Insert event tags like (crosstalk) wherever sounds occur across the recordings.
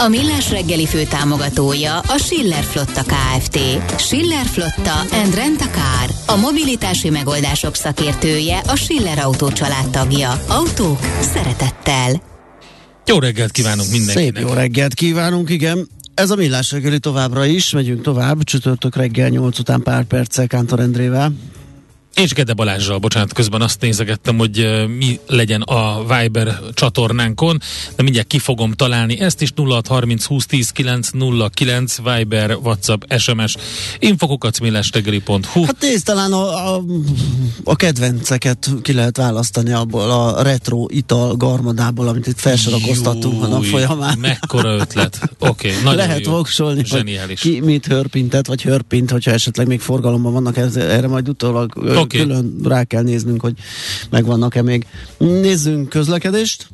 A Millás reggeli fő támogatója a Schiller Flotta KFT. Schiller Flotta and Rent a Car. A mobilitási megoldások szakértője a Schiller Autó tagja. Autók szeretettel. Jó reggelt kívánunk mindenkinek! Szép jó reggelt kívánunk, igen. Ez a Millás reggeli továbbra is, megyünk tovább, csütörtök reggel 8 után pár perccel Kántor Endrével. És Gede Balázsral, bocsánat, közben azt nézegettem, hogy mi legyen a Viber csatornánkon, de mindjárt ki fogom találni ezt is 0630 20 10 909 Viber, WhatsApp, SMS, infokukacmillástegeli.hu Hát nézd, talán a, a, a kedvenceket ki lehet választani abból a retro ital garmadából, amit itt felsorakoztattunk a nap folyamán. Mekkora ötlet. Oké, (laughs) okay, Lehet jó. voksolni, Zseniális. ki mit hörpintet, vagy hörpint, hogyha esetleg még forgalomban vannak, erre majd utólag okay. külön rá kell néznünk, hogy megvannak-e még. Nézzünk közlekedést.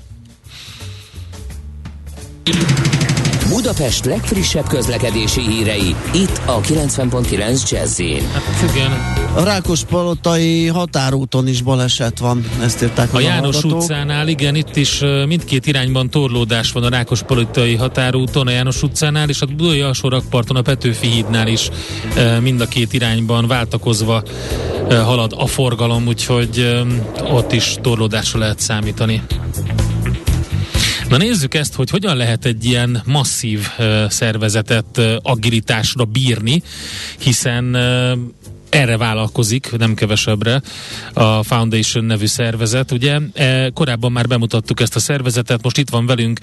Budapest legfrissebb közlekedési hírei, itt a 90.9 jazz Hát igen. A Rákospalotai határúton is baleset van, ezt írták A János hallgatók. utcánál, igen, itt is mindkét irányban torlódás van a Rákospalotai határúton, a János utcánál, és a Budai alsórakparton, a Petőfi hídnál is mind a két irányban váltakozva halad a forgalom, úgyhogy ott is torlódásra lehet számítani. Na nézzük ezt, hogy hogyan lehet egy ilyen masszív uh, szervezetet uh, agilitásra bírni, hiszen uh, erre vállalkozik, nem kevesebbre a Foundation nevű szervezet. Ugye e, korábban már bemutattuk ezt a szervezetet, most itt van velünk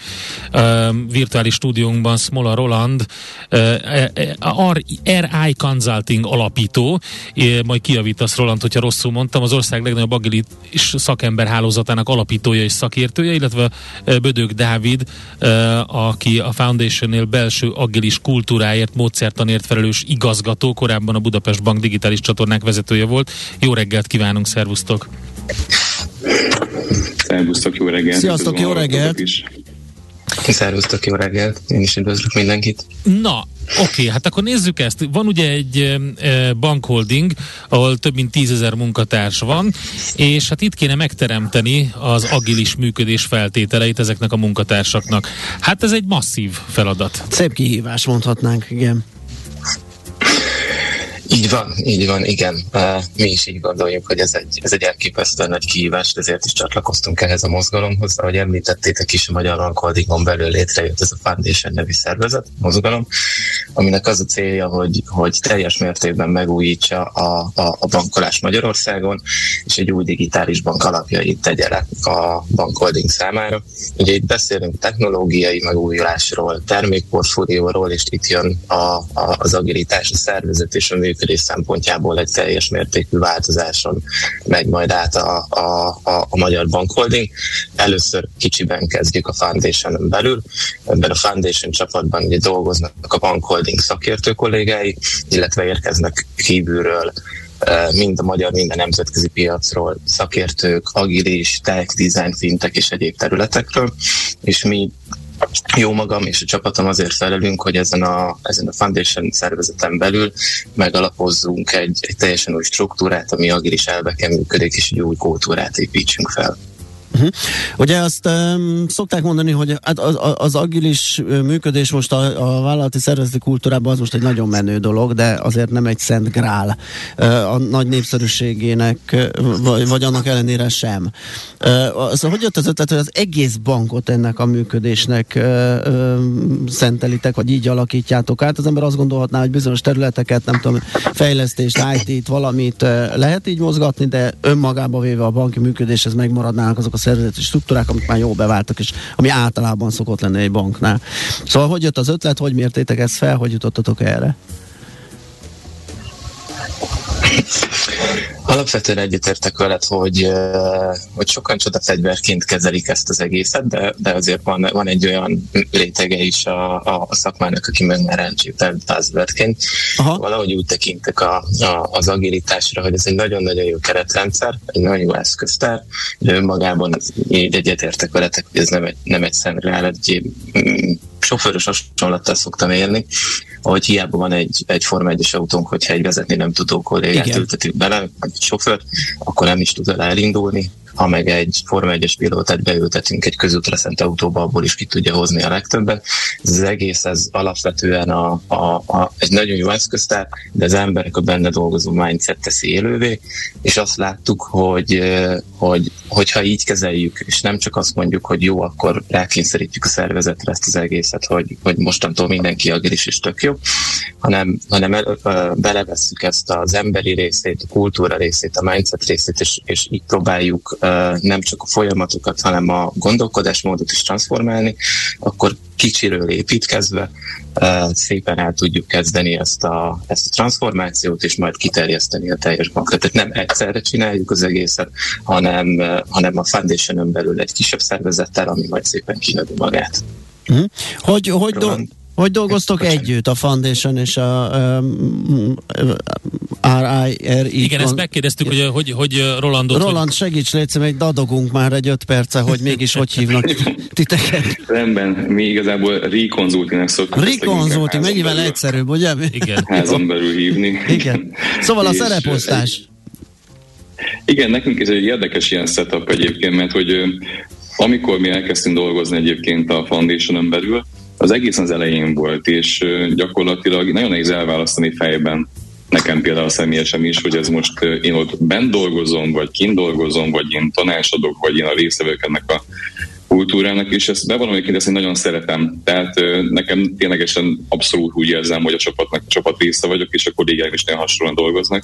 e, virtuális stúdiónkban Smola Roland, e, e, RI Consulting alapító, e, majd kiavítasz Roland, hogyha rosszul mondtam, az ország legnagyobb agilis szakember hálózatának alapítója és szakértője, illetve e, Bödög Dávid, e, aki a Foundationnél belső agilis kultúráért, módszertanért felelős igazgató, korábban a Budapest Bank digitális csatornák vezetője volt. Jó reggelt kívánunk, szervusztok! Szervusztok, jó reggelt! Sziasztok, jó reggelt! Is. Szervusztok, jó reggelt! Én is üdvözlök mindenkit! Na, Oké, okay, hát akkor nézzük ezt. Van ugye egy e, bankholding, ahol több mint tízezer munkatárs van, és hát itt kéne megteremteni az agilis működés feltételeit ezeknek a munkatársaknak. Hát ez egy masszív feladat. Szép kihívás mondhatnánk, igen. Így van, így van, igen. Mi is így gondoljuk, hogy ez egy, ez egy elképesztően nagy kihívás, ezért is csatlakoztunk ehhez a mozgalomhoz. Ahogy említettétek is, a Magyar Rankoldingon belül létrejött ez a Foundation nevű szervezet, mozgalom, aminek az a célja, hogy, hogy teljes mértékben megújítsa a, a, a bankolás Magyarországon, és egy új digitális bank alapjait tegye le a bankholding számára. Ugye itt beszélünk technológiai megújulásról, termékportfólióról, és itt jön a, a, az agilitás, a szervezet és a működés működés szempontjából egy teljes mértékű változáson megy majd át a, a, a, a magyar bankholding. Először kicsiben kezdjük a foundation belül. Ebben a foundation csapatban ugye dolgoznak a bankholding szakértő kollégái, illetve érkeznek kívülről eh, mind a magyar, mind a nemzetközi piacról szakértők, agilis, tech, design, fintek és egyéb területekről, és mi jó magam és a csapatom azért felelünk, hogy ezen a, ezen a Foundation szervezeten belül megalapozzunk egy, egy teljesen új struktúrát, ami agilis elveken működik, és egy új kultúrát építsünk fel. Uh-huh. Ugye azt um, szokták mondani, hogy hát az, az agilis működés most a, a vállalati szervezeti kultúrában az most egy nagyon menő dolog, de azért nem egy szent grál uh, a nagy népszerűségének, vagy, vagy annak ellenére sem. Uh, szóval hogy jött az ötlet, hogy az egész bankot ennek a működésnek uh, uh, szentelitek, vagy így alakítjátok át? Az ember azt gondolhatná, hogy bizonyos területeket, nem tudom, fejlesztést, IT-t, valamit uh, lehet így mozgatni, de önmagába véve a banki működéshez megmaradnának azok a szervezeti struktúrák, amik már jól beváltak, és ami általában szokott lenni egy banknál. Szóval hogy jött az ötlet, hogy mértétek ezt fel, hogy jutottatok erre? Alapvetően egyetértek veled, hogy, hogy sokan csodafegyverként kezelik ezt az egészet, de, de azért van, van egy olyan rétege is a, a, a szakmának, aki meg már buzzwordként. Valahogy úgy tekintek a, a, az agilitásra, hogy ez egy nagyon-nagyon jó keretrendszer, egy nagyon jó eszköztár, de önmagában így egyetértek veletek, hogy ez nem egy, nem egy szemre egy mm, sofőrös hasonlattal szoktam élni, hogy hiába van egy, egy Forma 1 autónk, hogyha egy vezetni nem tudó kollégát ültetünk bele, vagy egy sofőr, akkor nem is tud el elindulni, ha meg egy Forma 1-es pilótát beültetünk egy közútra szent autóba, abból is ki tudja hozni a legtöbbet. Ez az egész, ez alapvetően a, a, a, egy nagyon jó eszköztár, de az emberek a benne dolgozó mindset teszi élővé, és azt láttuk, hogy, hogy hogyha így kezeljük, és nem csak azt mondjuk, hogy jó, akkor rákényszerítjük a szervezetre ezt az egészet, hogy, hogy mostantól mindenki agilis és tök jó, hanem, hanem el, belevesszük ezt az emberi részét, a kultúra részét, a mindset részét, és, és így próbáljuk nem csak a folyamatokat, hanem a gondolkodásmódot is transformálni, akkor kicsiről építkezve szépen el tudjuk kezdeni ezt a, ezt a transformációt, és majd kiterjeszteni a teljes bankra. Tehát nem egyszerre csináljuk az egészet, hanem, hanem a foundation belül egy kisebb szervezettel, ami majd szépen kinövő magát. Uh-huh. Hogy, hogy, do- hogy dolgoztok Köszönöm. együtt a Foundation és a um, RIRI? Igen, ezt megkérdeztük, hogy, hogy, hogy Rolandot... Roland, hogy... segíts, létszem, egy dadogunk már egy öt perce, hogy mégis hogy hívnak titeket. Rendben, mi igazából Reconsulting-nek szoktuk. Reconsulting, mennyivel egyszerűbb, ugye? Igen. Házon (laughs) belül hívni. Igen. Szóval a szereposztás. Igen, nekünk ez egy érdekes ilyen setup egyébként, mert hogy amikor mi elkezdtünk dolgozni egyébként a Foundation-on belül, az egész az elején volt, és gyakorlatilag nagyon nehéz elválasztani fejben nekem például személyesen is, hogy ez most én ott bent dolgozom, vagy kint dolgozom, vagy én tanácsadok, vagy én a részevők ennek a kultúrának, és ezt bevallom egyébként, ezt én nagyon szeretem. Tehát nekem ténylegesen abszolút úgy érzem, hogy a csapatnak a csapat része vagyok, és a kollégáim is nagyon hasonlóan dolgoznak.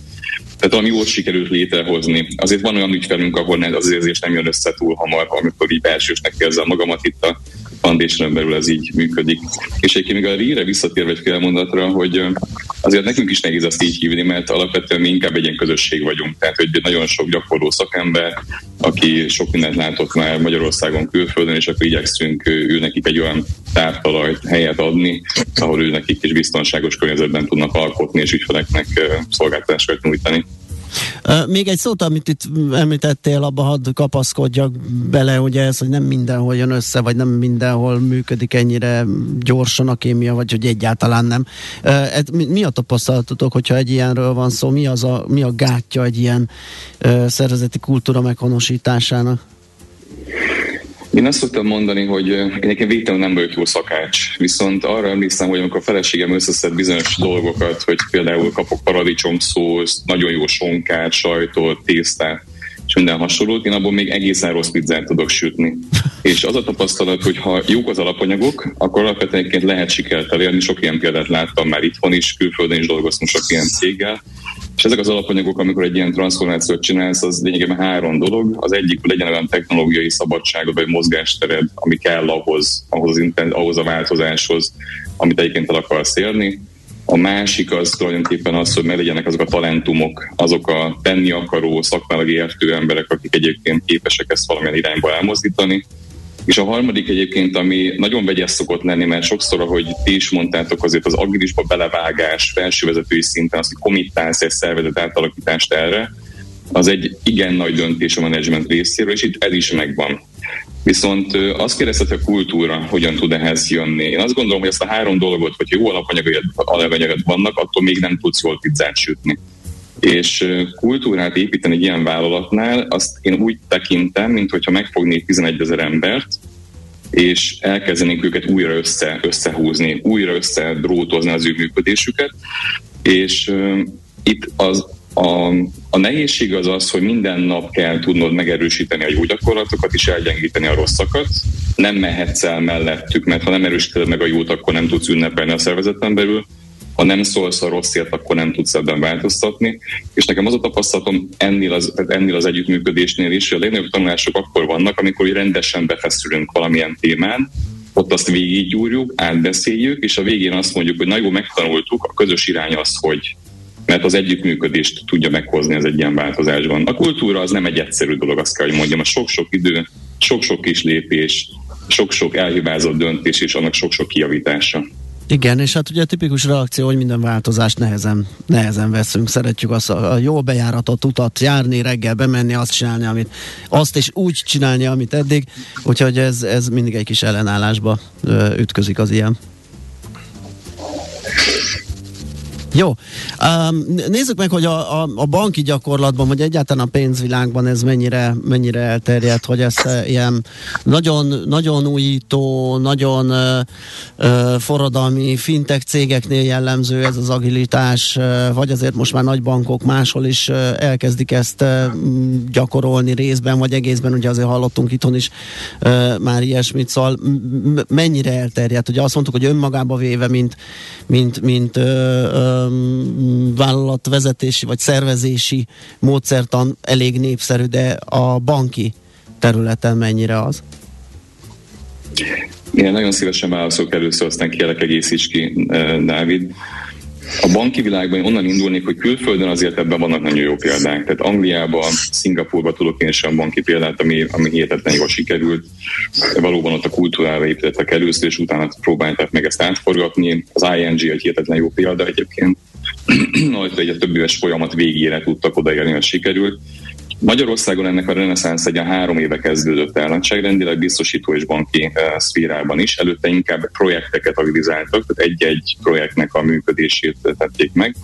Tehát valami jól sikerült létrehozni. Azért van olyan ügyfelünk, ahol az érzés nem jön össze túl hamar, amikor így belsősnek érzem magamat itt a foundation belül ez így működik. És egyébként még a Ríre visszatérve egy fél mondatra, hogy azért nekünk is nehéz azt így hívni, mert alapvetően mi inkább egy ilyen közösség vagyunk. Tehát, hogy nagyon sok gyakorló szakember, aki sok mindent látott már Magyarországon, külföldön, és akkor igyekszünk ő nekik egy olyan tártalajt, helyet adni, ahol ő nekik is biztonságos környezetben tudnak alkotni, és ügyfeleknek szolgáltatásokat nyújtani. Még egy szót, amit itt említettél, abba hadd kapaszkodjak bele, ugye ez, hogy nem mindenhol jön össze, vagy nem mindenhol működik ennyire gyorsan a kémia, vagy hogy egyáltalán nem. Mi a tapasztalatotok, hogyha egy ilyenről van szó? Mi, az a, mi a gátja egy ilyen szervezeti kultúra meghonosításának? Én azt szoktam mondani, hogy én egyébként végtelenül nem vagyok jó szakács, viszont arra emlékszem, hogy amikor a feleségem összeszed bizonyos dolgokat, hogy például kapok paradicsom szósz, nagyon jó sonkát, sajtot, tésztát, és minden hasonlót, én abból még egészen rossz pizzát tudok sütni. És az a tapasztalat, hogy ha jók az alapanyagok, akkor alapvetően lehet sikert elérni. Sok ilyen példát láttam már itthon is, külföldön is dolgoztunk sok ilyen céggel. És ezek az alapanyagok, amikor egy ilyen transformációt csinálsz, az lényegében három dolog. Az egyik, hogy legyen olyan technológiai szabadságod vagy mozgástered, ami kell ahhoz, ahhoz, az, ahhoz a változáshoz, amit egyébként el akarsz érni. A másik az tulajdonképpen az, hogy legyenek azok a talentumok, azok a tenni akaró, szakmálag értő emberek, akik egyébként képesek ezt valamilyen irányba elmozdítani. És a harmadik egyébként, ami nagyon vegyes szokott lenni, mert sokszor, ahogy ti is mondtátok, azért az agilisba belevágás felsővezetői szinten, az, hogy komittálsz egy szervezet átalakítást erre, az egy igen nagy döntés a menedzsment részéről, és itt ez is megvan. Viszont azt kérdezted, hogy a kultúra hogyan tud ehhez jönni. Én azt gondolom, hogy ezt a három dolgot, hogy jó alapanyagok vannak, attól még nem tudsz jól pizzát sütni. És kultúrát építeni egy ilyen vállalatnál, azt én úgy tekintem, mint hogyha megfognék 11 ezer embert, és elkezdenénk őket újra össze, összehúzni, újra összedrótozni az ő működésüket, és uh, itt az a, a nehézség az az, hogy minden nap kell tudnod megerősíteni a jó gyakorlatokat és elgyengíteni a rosszakat. Nem mehetsz el mellettük, mert ha nem erősíted meg a jót, akkor nem tudsz ünnepelni a szervezeten belül. Ha nem szólsz a rosszért, akkor nem tudsz ebben változtatni. És nekem az a tapasztalatom ennél az, ennél az együttműködésnél is, hogy a legnagyobb tanulások akkor vannak, amikor rendesen befeszülünk valamilyen témán, ott azt végiggyúrjuk, átbeszéljük, és a végén azt mondjuk, hogy na jó, megtanultuk, a közös irány az, hogy mert az együttműködést tudja meghozni az egy ilyen változásban. A kultúra az nem egy egyszerű dolog, azt kell, hogy mondjam, a sok-sok idő, sok-sok kis lépés, sok-sok elhibázott döntés és annak sok-sok kiavítása. Igen, és hát ugye a tipikus reakció, hogy minden változást nehezen, nehezen veszünk. Szeretjük azt a, a jó bejáratot utat járni, reggel bemenni, azt csinálni, amit, azt és úgy csinálni, amit eddig. Úgyhogy ez, ez mindig egy kis ellenállásba ö, ütközik az ilyen. Jó. Um, nézzük meg, hogy a, a, a banki gyakorlatban, vagy egyáltalán a pénzvilágban ez mennyire, mennyire elterjedt, hogy ez uh, ilyen nagyon, nagyon újító, nagyon uh, forradalmi fintech cégeknél jellemző ez az agilitás, uh, vagy azért most már nagy bankok máshol is uh, elkezdik ezt uh, gyakorolni részben, vagy egészben, ugye azért hallottunk itthon is uh, már ilyesmit, szóval m- mennyire elterjedt, ugye azt mondtuk, hogy önmagába véve, mint, mint, mint uh, vállalatvezetési vagy szervezési módszertan elég népszerű, de a banki területen mennyire az? Igen, nagyon szívesen válaszolok először, aztán kérlek egészíts ki, Dávid. A banki világban onnan indulnék, hogy külföldön azért ebben vannak nagyon jó példák. Tehát Angliában, Szingapurban tudok én sem banki példát, ami, ami hihetetlen jól sikerült. Valóban ott a kultúrára építettek először, és utána próbálták meg ezt átforgatni. Az ING egy hihetetlen jó példa egyébként. Nagy, egy több éves folyamat végére tudtak odaérni, hogy sikerült. Magyarországon ennek a reneszánsz egy a három éve kezdődött el, nagyságrendileg biztosító és banki uh, szférában is. Előtte inkább projekteket agilizáltak, tehát egy-egy projektnek a működését tették meg,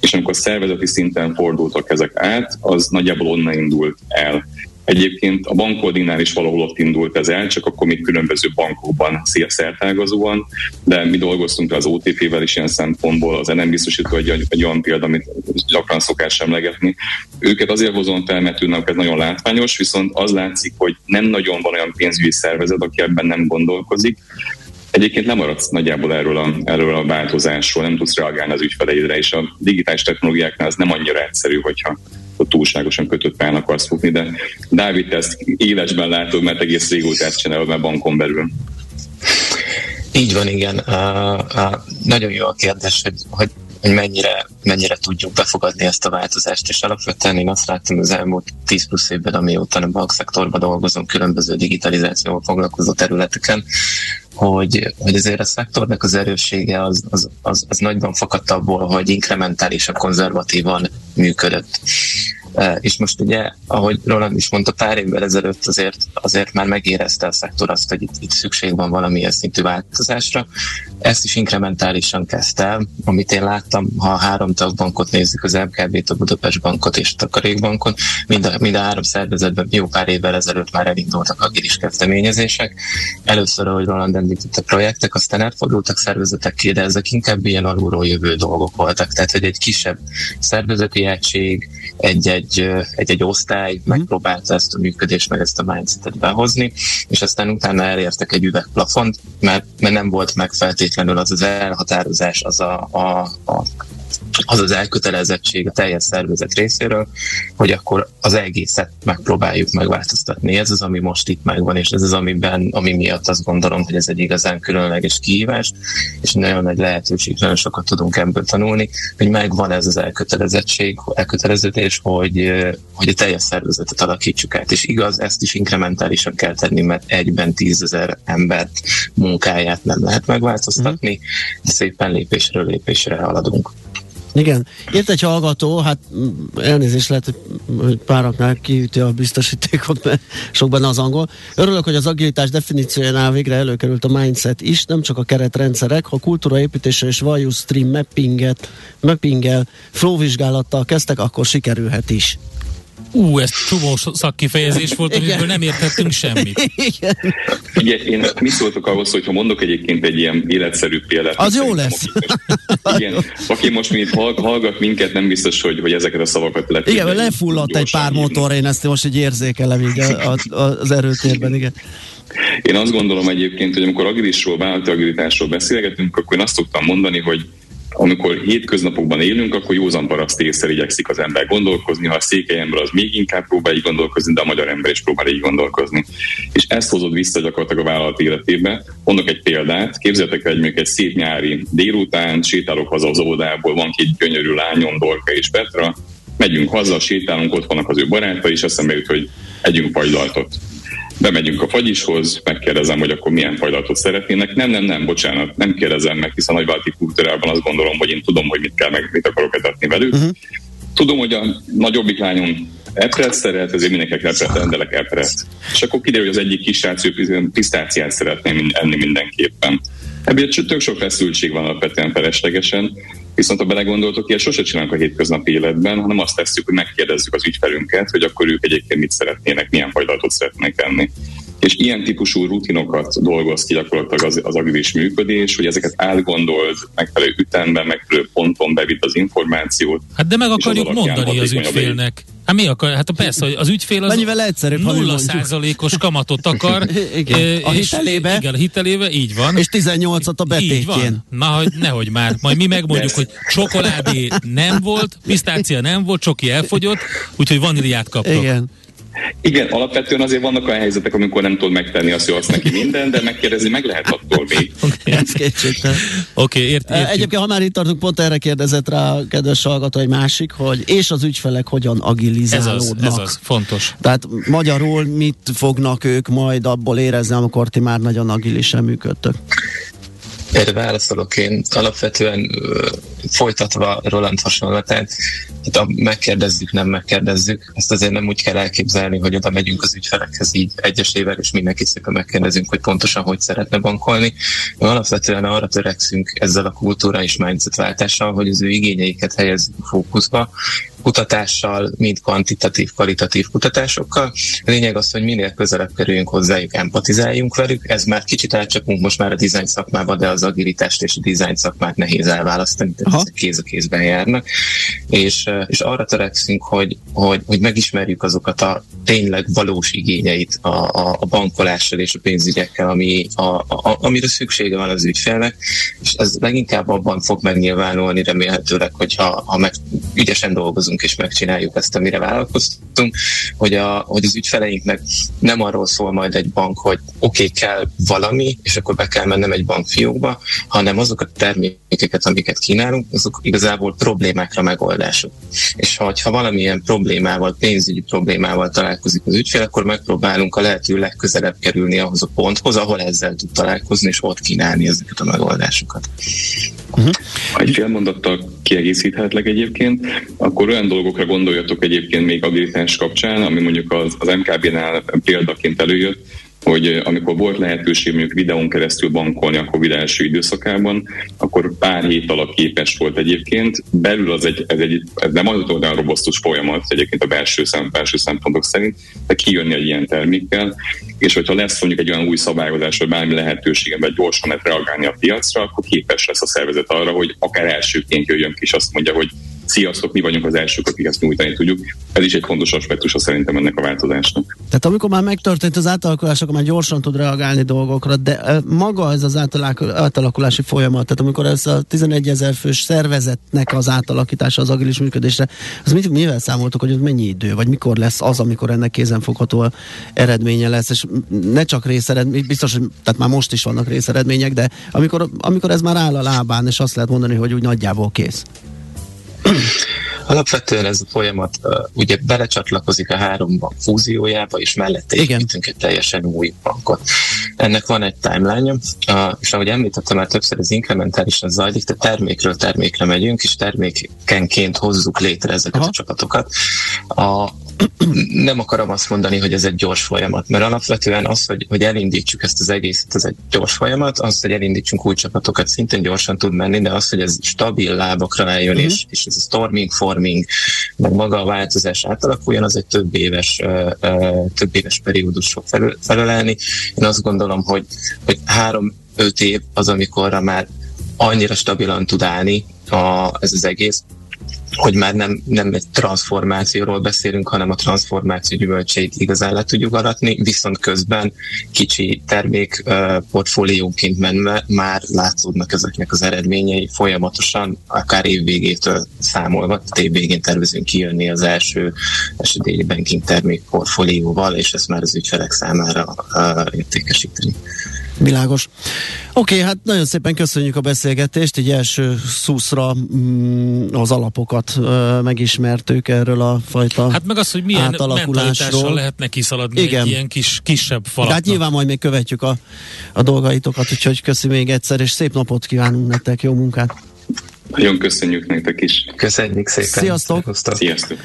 és amikor szervezeti szinten fordultak ezek át, az nagyjából onnan indult el. Egyébként a bankordinál is valahol ott indult ez el, csak akkor még különböző bankokban szertágazóan, de mi dolgoztunk az OTP-vel is ilyen szempontból, az nem biztosító egy, egy olyan példa, amit gyakran szokás emlegetni. Őket azért hozom fel, mert ez nagyon látványos, viszont az látszik, hogy nem nagyon van olyan pénzügyi szervezet, aki ebben nem gondolkozik, Egyébként lemaradsz nagyjából erről a, erről a változásról, nem tudsz reagálni az ügyfeleidre, és a digitális technológiáknál az nem annyira egyszerű, hogyha ott túlságosan kötött pályán akarsz futni, de Dávid, te ezt élesben látod, mert egész régóta ezt csinálod már bankon belül. Így van, igen. Uh, uh, nagyon jó a kérdés, hogy, hogy hogy mennyire, mennyire tudjuk befogadni ezt a változást, és alapvetően én azt láttam az elmúlt 10 plusz évben, amióta a bankszektorban dolgozom, különböző digitalizációval foglalkozó területeken, hogy, hogy azért a szektornak az erőssége az, az, az, az nagyban fakadt abból, hogy inkrementálisan, konzervatívan működött. És most ugye, ahogy Roland is mondta, pár évvel ezelőtt azért, azért már megérezte a szektor azt, hogy itt, itt szükség van valamilyen szintű változásra. Ezt is inkrementálisan kezdte amit én láttam, ha a három tagbankot nézzük, az MKB-t, a Budapest bankot és a Takarékbankot, mind a, mind a három szervezetben jó pár évvel ezelőtt már elindultak agilis kezdeményezések. Először, ahogy Roland említette, projektek, aztán elfordultak szervezetek ki, de ezek inkább ilyen alulról jövő dolgok voltak. Tehát, hogy egy kisebb szervezeti egység, egy-egy egy, egy-egy osztály mm. megpróbálta ezt a működést, meg ezt a mindsetet behozni, és aztán utána elértek egy üvegplafont, mert, mert nem volt meg feltétlenül az az elhatározás, az a, a, a az az elkötelezettség a teljes szervezet részéről, hogy akkor az egészet megpróbáljuk megváltoztatni. Ez az, ami most itt megvan, és ez az, amiben, ami miatt azt gondolom, hogy ez egy igazán különleges kihívás, és nagyon nagy lehetőség, nagyon sokat tudunk ebből tanulni, hogy megvan ez az elkötelezettség, elköteleződés, hogy, hogy a teljes szervezetet alakítsuk át. És igaz, ezt is inkrementálisan kell tenni, mert egyben tízezer embert munkáját nem lehet megváltoztatni, de szépen lépésről lépésre haladunk. Igen, írt egy hallgató, hát elnézést lehet, hogy páraknál kiüti a biztosítékot, mert sok benne az angol. Örülök, hogy az agilitás definíciójánál végre előkerült a mindset is, nem csak a keretrendszerek, ha kultúraépítésre és value stream mappinget, mappinggel, flow vizsgálattal kezdtek, akkor sikerülhet is. Ú, ez csomó szakkifejezés volt, amiből nem értettünk semmit. Igen. Ugye, én mit szóltok ahhoz, hogyha mondok egyébként egy ilyen életszerű példát? Az jó lesz. Aki, (laughs) igen, aki most mint hallgat minket, nem biztos, hogy, hogy ezeket a szavakat lehet. Igen, lefulladt egy pár motor, én ezt most egy érzékelem így a, a, az erőtérben, igen. Én azt gondolom egyébként, hogy amikor agilisról, vállalati agilitásról beszélgetünk, akkor én azt szoktam mondani, hogy amikor hétköznapokban élünk, akkor józan paraszt észre igyekszik az ember gondolkozni, ha a székely ember az még inkább próbál így gondolkozni, de a magyar ember is próbál így gondolkozni. És ezt hozod vissza gyakorlatilag a vállalat életébe. Mondok egy példát, képzeljétek el, hogy egy szép nyári délután, sétálok haza az óvodából, van két gyönyörű lányom, Dorka és Petra, megyünk haza, sétálunk, ott vannak az ő barátai, és eszembe jut, hogy együnk fagylaltot. Bemegyünk a fagyishoz, megkérdezem, hogy akkor milyen fagylaltot szeretnének. Nem, nem, nem, bocsánat, nem kérdezem meg, hiszen a nagyválti kultúrában azt gondolom, hogy én tudom, hogy mit kell, meg mit akarok etetni velük. Uh-huh. Tudom, hogy a nagyobbik lányom epret szeret, ezért mindenkinek epret rendelek epret. És akkor kiderül, hogy az egyik kis srác pisztáciát szeretném enni mindenképpen. Ebből tök sok feszültség van alapvetően feleslegesen, viszont ha belegondoltok, ilyen sose csinálunk a hétköznapi életben, hanem azt tesszük, hogy megkérdezzük az ügyfelünket, hogy akkor ők egyébként mit szeretnének, milyen fajlatot szeretnének enni. És ilyen típusú rutinokat dolgoz ki gyakorlatilag az, az agilis működés, hogy ezeket átgondold, megfelelő ütemben, megfelelő ponton bevitt az információt. Hát de meg akarjuk mondani az ügyfélnek. Hát mi akar? Hát persze, hogy az ügyfél az Mennyivel egyszerűbb, nulla százalékos kamatot akar. (laughs) igen. A hitelébe. Igen, a hitelébe, így van. És 18-at a betétjén. Na, hogy nehogy már. Majd mi megmondjuk, hogy csokoládé nem volt, pisztácia nem volt, csoki elfogyott, úgyhogy vaníliát kaptok. Igen. Igen, alapvetően azért vannak olyan helyzetek, amikor nem tudod megtenni azt, hogy azt neki minden, de megkérdezni meg lehet attól még. (laughs) Oké, okay, ért, ért, Egyébként, ha már itt tartunk, pont erre kérdezett rá a kedves hallgató egy másik, hogy és az ügyfelek hogyan agilizálódnak. Ez az, ez az fontos. Tehát magyarul mit fognak ők majd abból érezni, amikor ti már nagyon agilisen működtök? Erre válaszolok én. Alapvetően folytatva Roland hasonlatát, hát a megkérdezzük, nem megkérdezzük, ezt azért nem úgy kell elképzelni, hogy oda megyünk az ügyfelekhez így egyesével, és mindenki szépen megkérdezünk, hogy pontosan hogy szeretne bankolni. Mi alapvetően arra törekszünk ezzel a kultúra és mindset váltással, hogy az ő igényeiket helyezzük fókuszba, kutatással, mind kvantitatív, kvalitatív kutatásokkal. A lényeg az, hogy minél közelebb kerüljünk hozzájuk, empatizáljunk velük. Ez már kicsit elcsapunk most már a design szakmába, de az agilitást és a design szakmát nehéz elválasztani, tehát ezek kéz a kézben járnak. És, és arra törekszünk, hogy, hogy, hogy megismerjük azokat a tényleg valós igényeit a, a, a bankolással és a pénzügyekkel, ami, a, a, amire szüksége van az ügyfélnek, és ez leginkább abban fog megnyilvánulni remélhetőleg, hogyha ha meg ügyesen dolgozunk és megcsináljuk ezt, amire vállalkoztunk, hogy, a, hogy az ügyfeleinknek nem arról szól majd egy bank, hogy oké, okay, kell valami, és akkor be kell mennem egy bankfiókba, hanem azok a termékeket, amiket kínálunk, azok igazából problémákra megoldások. És ha, ha valamilyen problémával, pénzügyi problémával találkozik az ügyfél, akkor megpróbálunk a lehető legközelebb kerülni ahhoz a ponthoz, ahol ezzel tud találkozni, és ott kínálni ezeket a megoldásokat. Uh-huh. Ha egy fél mondattal kiegészíthetlek egyébként, akkor olyan dolgokra gondoljatok egyébként még agilitás kapcsán, ami mondjuk az, az MKB-nál példaként előjött, hogy amikor volt lehetőség mondjuk videón keresztül bankolni a Covid első időszakában, akkor pár hét alatt képes volt egyébként. Belül az egy, ez, egy, ez nem az olyan robosztus folyamat egyébként a belső, szem, belső szempontok szerint, de kijönni egy ilyen termékkel, és hogyha lesz mondjuk egy olyan új szabályozás, vagy bármi lehetősége, vagy gyorsan lehet reagálni a piacra, akkor képes lesz a szervezet arra, hogy akár elsőként jöjjön ki, és azt mondja, hogy sziasztok, mi vagyunk az elsők, akik ezt nyújtani tudjuk. Ez is egy fontos aspektus szerintem ennek a változásnak. Tehát amikor már megtörtént az átalakulás, akkor már gyorsan tud reagálni dolgokra, de maga ez az átalakulási folyamat, tehát amikor ez a 11 ezer fős szervezetnek az átalakítása az agilis működésre, az mit, mivel számoltok, hogy ez mennyi idő, vagy mikor lesz az, amikor ennek kézenfogható eredménye lesz, és ne csak részeredmény, biztos, hogy tehát már most is vannak részeredmények, de amikor, amikor ez már áll a lábán, és azt lehet mondani, hogy úgy nagyjából kész. Alapvetően ez a folyamat uh, ugye belecsatlakozik a három bank fúziójába, és mellette építünk egy teljesen új bankot. Ennek van egy timeline uh, és ahogy említettem már többször, ez inkrementálisan zajlik, de termékről termékre megyünk, és termékenként hozzuk létre ezeket Aha. a csapatokat. A, nem akarom azt mondani, hogy ez egy gyors folyamat, mert alapvetően az, hogy, hogy elindítsuk ezt az egészet, ez egy gyors folyamat, az, hogy elindítsunk új csapatokat, szintén gyorsan tud menni, de az, hogy ez stabil lábakra álljon, uh-huh. és, és ez a storming, forming, meg maga a változás átalakuljon, az egy több éves, uh, uh, több éves periódus fog felül, felelelni. Én azt gondolom, hogy, hogy három-öt év az, amikorra már annyira stabilan tud állni a, ez az egész, hogy már nem, nem egy transformációról beszélünk, hanem a transformáció gyümölcseit igazán le tudjuk aratni, viszont közben kicsi termék portfólióként menve már látszódnak ezeknek az eredményei folyamatosan, akár évvégétől számolva, tehát évvégén tervezünk kijönni az első esedélyi banking termék portfólióval, és ezt már az ügyfelek számára értékesíteni. Világos. Oké, okay, hát nagyon szépen köszönjük a beszélgetést, egy első szuszra mm, az alapokat uh, megismertük erről a fajta Hát meg az, hogy milyen mentalitással lehet neki szaladni Igen. egy ilyen kis, kisebb falatnak. Hát nyilván majd még követjük a, a dolgaitokat, úgyhogy köszi még egyszer, és szép napot kívánunk nektek, jó munkát! Nagyon köszönjük nektek is. Köszönjük szépen. Sziasztok! Sziasztok!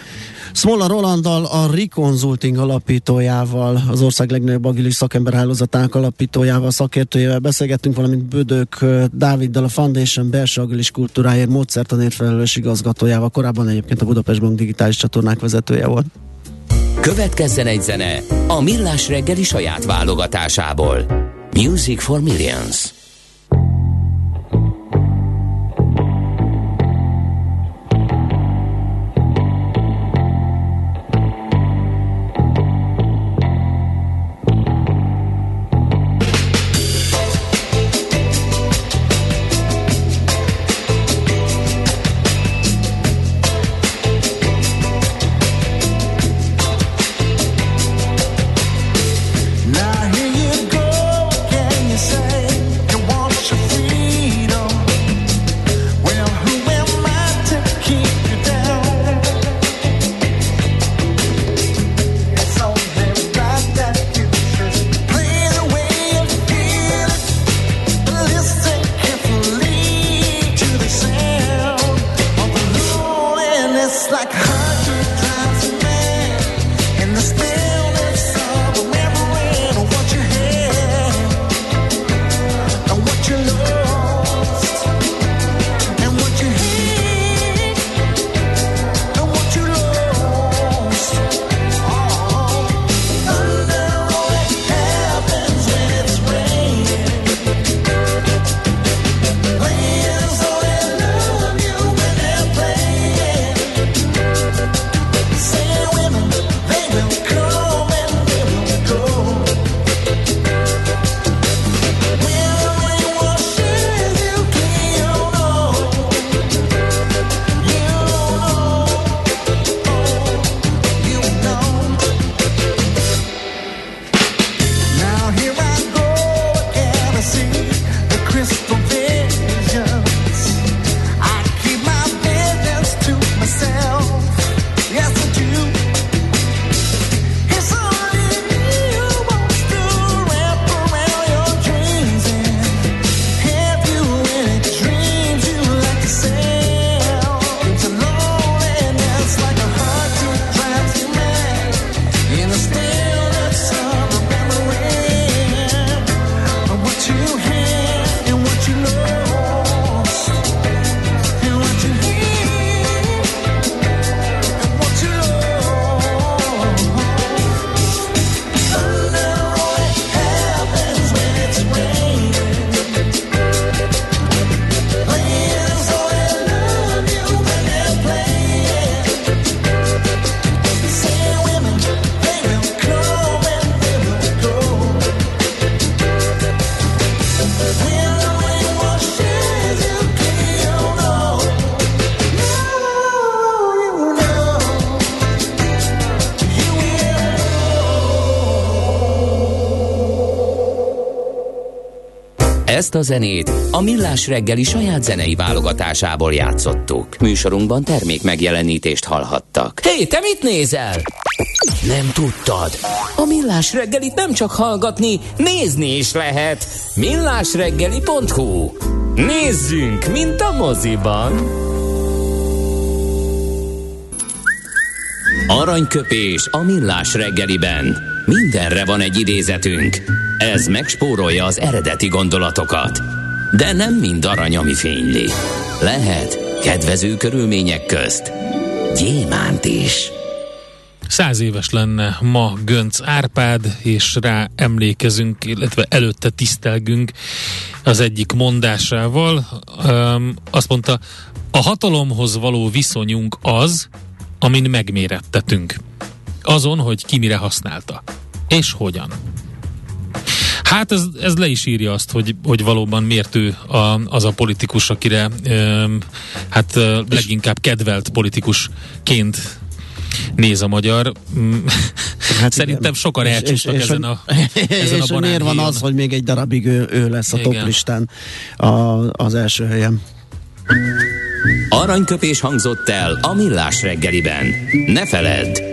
Smola Rolanddal, a Reconsulting alapítójával, az ország legnagyobb agilis szakemberhálózatának alapítójával, szakértőjével beszélgettünk, valamint Bödök Dáviddal, a Foundation belső agilis kultúráért módszertanért felelős igazgatójával, korábban egyébként a Budapest Bank digitális csatornák vezetője volt. Következzen egy zene a Millás reggeli saját válogatásából. Music for Millions. Ezt a zenét a Millás reggeli saját zenei válogatásából játszottuk. Műsorunkban termék megjelenítést hallhattak. Hé, hey, te mit nézel? Nem tudtad? A Millás reggelit nem csak hallgatni, nézni is lehet. millásreggeli.hu Nézzünk, mint a moziban! Aranyköpés a Millás reggeliben. Mindenre van egy idézetünk. Ez megspórolja az eredeti gondolatokat. De nem mind arany, ami fényli. Lehet kedvező körülmények közt gyémánt is. Száz éves lenne ma Gönc Árpád, és rá emlékezünk, illetve előtte tisztelgünk az egyik mondásával. Um, azt mondta, a hatalomhoz való viszonyunk az, amin megmérettetünk. Azon, hogy ki mire használta. És hogyan. Hát ez, ez le is írja azt, hogy, hogy valóban miért ő a, az a politikus, akire ö, hát ö, leginkább kedvelt politikusként néz a magyar. Mm, hát Szerintem igen. sokan elcsúsztak ezen a, (laughs) ezen és a miért van az, hogy még egy darabig ő, ő lesz a igen. toplistán a, az első helyen. Aranyköpés hangzott el a millás reggeliben. Ne feledd,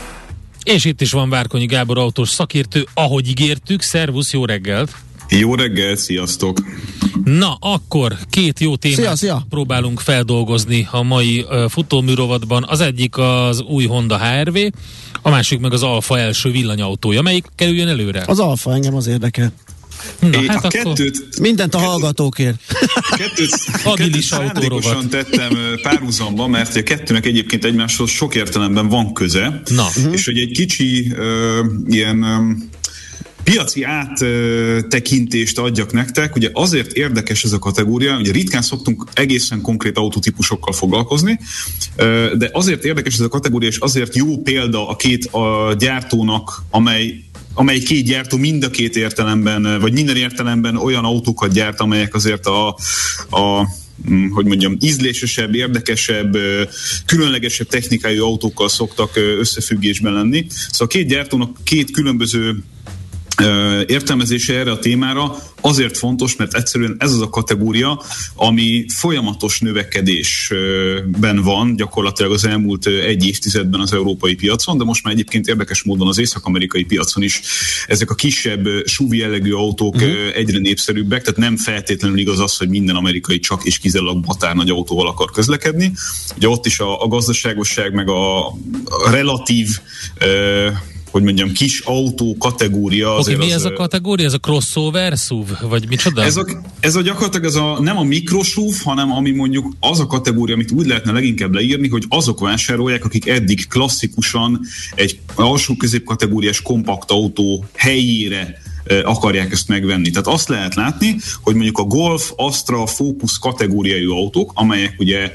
És itt is van Várkonyi Gábor autós szakértő, ahogy ígértük. Szervusz, jó reggelt! Jó reggel, sziasztok! Na, akkor két jó témát szia, szia. próbálunk feldolgozni a mai uh, futóműrovatban. Az egyik az új Honda HRV, a másik meg az Alfa első villanyautója. Melyik kerüljön előre? Az Alfa engem az érdekel. Na, é, hát a akkor... kettőt, Mindent a hallgatókért. Kettőt, (laughs) kettőt szándékosan tettem párhuzamba, mert a kettőnek egyébként egymáshoz sok értelemben van köze, Na. és hogy egy kicsi uh, ilyen um, piaci áttekintést adjak nektek, ugye azért érdekes ez a kategória, ugye ritkán szoktunk egészen konkrét autotípusokkal foglalkozni, de azért érdekes ez a kategória, és azért jó példa a két a gyártónak, amely amely két gyártó mind a két értelemben, vagy minden értelemben olyan autókat gyárt, amelyek azért a, a mm, hogy mondjam, ízlésesebb, érdekesebb, különlegesebb technikájú autókkal szoktak összefüggésben lenni. Szóval a két gyártónak két különböző értelmezése erre a témára azért fontos, mert egyszerűen ez az a kategória, ami folyamatos növekedésben van gyakorlatilag az elmúlt egy évtizedben az európai piacon, de most már egyébként érdekes módon az észak-amerikai piacon is ezek a kisebb SUV jellegű autók uh-huh. egyre népszerűbbek, tehát nem feltétlenül igaz az, hogy minden amerikai csak és kizárólag batár nagy autóval akar közlekedni. Ugye ott is a, a gazdaságosság meg a, a relatív hogy mondjam, kis autó kategória. Oké, okay, mi ez a kategória? Ez a crossover SUV? Vagy micsoda? Ez a, ez a gyakorlatilag ez a, nem a mikrosuv, hanem ami mondjuk az a kategória, amit úgy lehetne leginkább leírni, hogy azok vásárolják, akik eddig klasszikusan egy alsó középkategóriás kompakt autó helyére akarják ezt megvenni. Tehát azt lehet látni, hogy mondjuk a Golf, Astra, Focus kategóriájú autók, amelyek ugye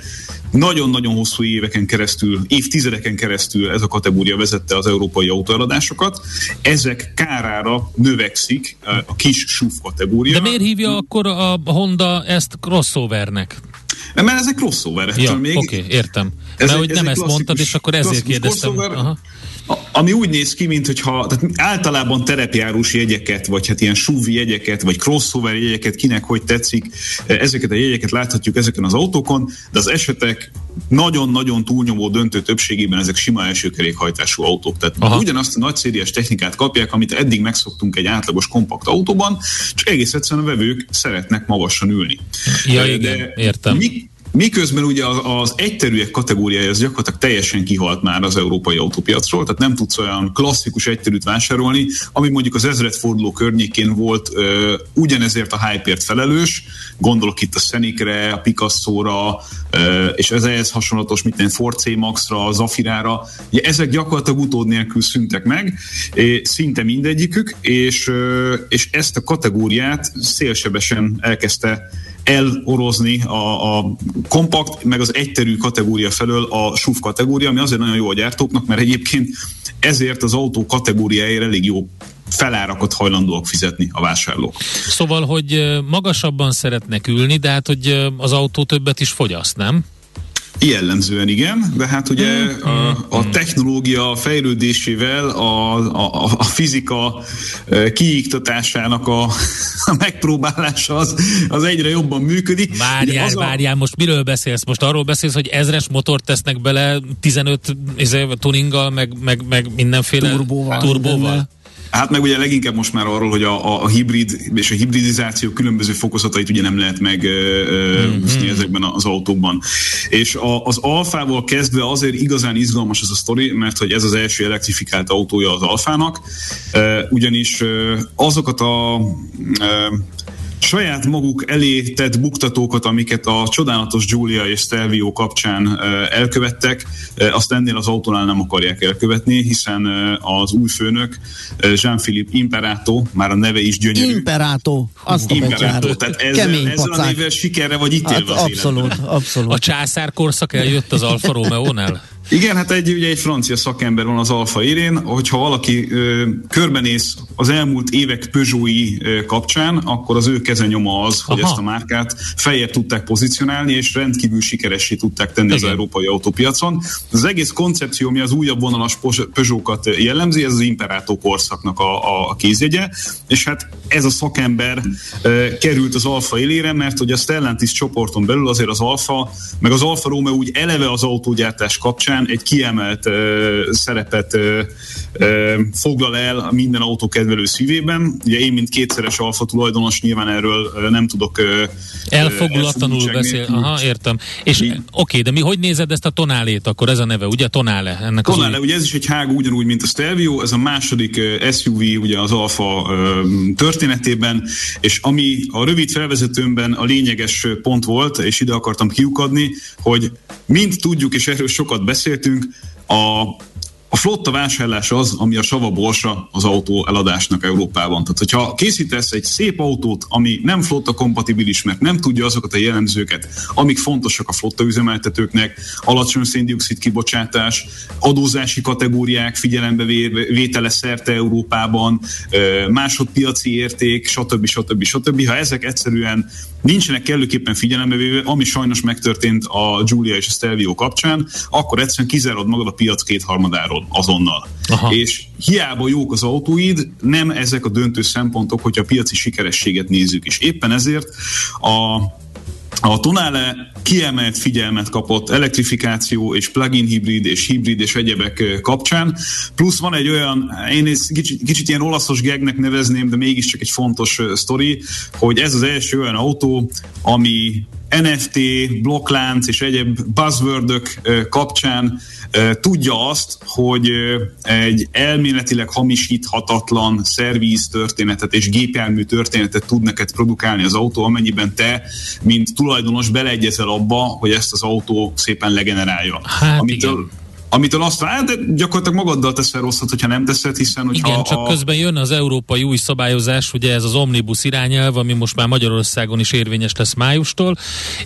nagyon-nagyon hosszú éveken keresztül, évtizedeken keresztül ez a kategória vezette az európai autóeladásokat. Ezek kárára növekszik a kis SUV kategória. De miért hívja akkor a Honda ezt crossovernek? Mert ezek crossover. Ja, még... Oké, okay, értem. Ez Mert hogy nem ezt mondtad, és akkor ezért kérdeztem. Aha ami úgy néz ki, mint hogyha tehát általában terepjárós jegyeket, vagy hát ilyen SUV jegyeket, vagy crossover jegyeket, kinek hogy tetszik, ezeket a jegyeket láthatjuk ezeken az autókon, de az esetek nagyon-nagyon túlnyomó döntő többségében ezek sima elsőkerékhajtású autók. Tehát Aha. ugyanazt a nagyszériás technikát kapják, amit eddig megszoktunk egy átlagos kompakt autóban, csak egész egyszerűen a vevők szeretnek magasan ülni. Ja, de igen, értem. Mi, Miközben ugye az egyterűek kategóriája az gyakorlatilag teljesen kihalt már az európai autópiacról, tehát nem tudsz olyan klasszikus egyterűt vásárolni, ami mondjuk az ezredforduló környékén volt ö, ugyanezért a hype felelős, gondolok itt a Szenikre, a Picasso-ra, ö, és ez ehhez hasonlatos, mint egy Ford C-Max-ra, a Zafirára, ugye ezek gyakorlatilag utód nélkül szüntek meg, szinte mindegyikük, és, ö, és ezt a kategóriát szélsebesen elkezdte elorozni a, a kompakt, meg az egyterű kategória felől a SUV kategória, ami azért nagyon jó a gyártóknak, mert egyébként ezért az autó kategóriáért elég jó felárakat hajlandóak fizetni a vásárlók. Szóval, hogy magasabban szeretnek ülni, de hát, hogy az autó többet is fogyaszt, nem? Jellemzően igen, de hát ugye mm, a, a mm. technológia fejlődésével a, a, a fizika kiiktatásának a, a megpróbálása az, az egyre jobban működik. Várjál, a... várjál, most miről beszélsz? Most arról beszélsz, hogy ezres motort tesznek bele 15 izé, tuninggal, meg, meg, meg mindenféle turbóval. turbóval. Hát meg ugye leginkább most már arról, hogy a, a hibrid és a hibridizáció különböző fokozatait ugye nem lehet meg mm-hmm. ezekben az autókban. És a, az alfával kezdve azért igazán izgalmas ez a sztori, mert hogy ez az első elektrifikált autója az alfának, ugyanis azokat a saját maguk elé tett buktatókat, amiket a csodálatos Giulia és Stelvio kapcsán elkövettek, azt ennél az autónál nem akarják elkövetni, hiszen az új főnök, Jean-Philippe Imperato, már a neve is gyönyörű. Imperato, azt Imperato, tehát ezzel, ezzel a névvel sikerre vagy ítélve hát, az abszolút, életben. abszolút. A császár korszak eljött az Alfa Romeo-nál? Igen, hát egy, ugye egy francia szakember van az Alfa érén, hogyha valaki ö, körbenéz az elmúlt évek Peugeot-i ö, kapcsán, akkor az ő kezenyoma az, hogy Aha. ezt a márkát feljebb tudták pozícionálni, és rendkívül sikeressé tudták tenni Igen. az európai autópiacon. Az egész koncepció, ami az újabb vonalas Peugeot-kat jellemzi, ez az Imperato korszaknak a, a kézjegye, és hát ez a szakember ö, került az Alfa élére, mert hogy a Stellantis csoporton belül azért az Alfa, meg az Alfa Romeo úgy eleve az autógyártás kapcsán kapcsán egy kiemelt ö, szerepet ö, ö, foglal el minden autókedvelő szívében. Ugye én, mint kétszeres alfa tulajdonos, nyilván erről ö, nem tudok ö, Elfogulatlanul beszél. Aha, értem. És oké, okay, de mi hogy nézed ezt a tonálét akkor? Ez a neve, ugye? Tonále? Ennek Tonále, új... ugye ez is egy hágó ugyanúgy, mint a Stelvio, ez a második SUV ugye az Alfa történetében, és ami a rövid felvezetőmben a lényeges pont volt, és ide akartam kiukadni, hogy mind tudjuk, és erről sokat beszél, beszéltünk, a, a flotta vásárlás az, ami a sava az autó eladásnak Európában. Tehát, hogyha készítesz egy szép autót, ami nem flotta kompatibilis, mert nem tudja azokat a jellemzőket, amik fontosak a flotta üzemeltetőknek, alacsony széndiokszid kibocsátás, adózási kategóriák figyelembe vétele szerte Európában, másodpiaci érték, stb. stb. stb. Ha ezek egyszerűen nincsenek kellőképpen figyelembe véve, ami sajnos megtörtént a Giulia és a Stelvio kapcsán, akkor egyszerűen kizárod magad a piac kétharmadáról azonnal. Aha. És hiába jók az autóid, nem ezek a döntő szempontok, hogyha a piaci sikerességet nézzük. És éppen ezért a a Tonale kiemelt figyelmet kapott elektrifikáció és plug-in hibrid és hibrid és egyebek kapcsán. Plusz van egy olyan, én egy kicsit, kicsit ilyen olaszos gegnek nevezném, de mégiscsak egy fontos sztori, hogy ez az első olyan autó, ami NFT, blokklánc és egyéb buzzwordök kapcsán tudja azt, hogy egy elméletileg hamisíthatatlan szervíz történetet és gépjármű történetet tud neked produkálni az autó, amennyiben te, mint tulajdonos beleegyezel abba, hogy ezt az autó szépen legenerálja. Hát Amitől, igen amitől azt vár, de gyakorlatilag magaddal teszel rosszat, hogyha nem teszed, hiszen hogyha Igen, csak a... közben jön az európai új szabályozás, ugye ez az omnibus irányelv, ami most már Magyarországon is érvényes lesz májustól,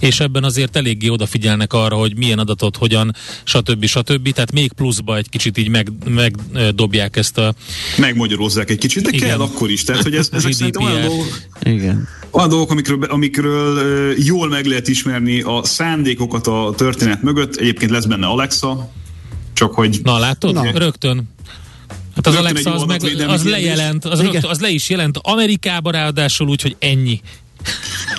és ebben azért eléggé odafigyelnek arra, hogy milyen adatot, hogyan, stb. stb. Tehát még pluszba egy kicsit így megdobják meg, ezt a... Megmagyarozzák egy kicsit, de Igen. kell akkor is. Tehát, hogy ez, (laughs) ezek szerintem olyan dolgok, Igen. olyan dolgok, amikről, amikről jól meg lehet ismerni a szándékokat a történet mögött. Egyébként lesz benne Alexa, csak hogy... Na látod? Na. Rögtön. Hát az Alexa az, meg, az lejelent, az, rögtön, az le is jelent Amerikába ráadásul úgy, hogy ennyi.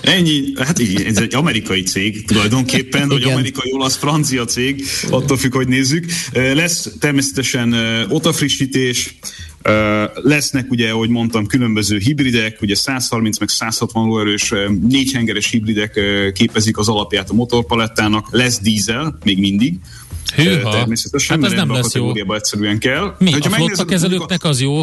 Ennyi, hát igen, ez egy amerikai cég tulajdonképpen, (laughs) vagy amerikai, olasz, francia cég, attól függ, hogy nézzük. Lesz természetesen otafrissítés, lesznek ugye, ahogy mondtam, különböző hibridek, ugye 130 meg 160 lóerős négyhengeres hibridek képezik az alapját a motorpalettának, lesz dízel, még mindig, Hűha. Természetesen, hát ez nem lesz jó. egyszerűen kell. Mi? Hogyha a flotta kezelőknek az jó?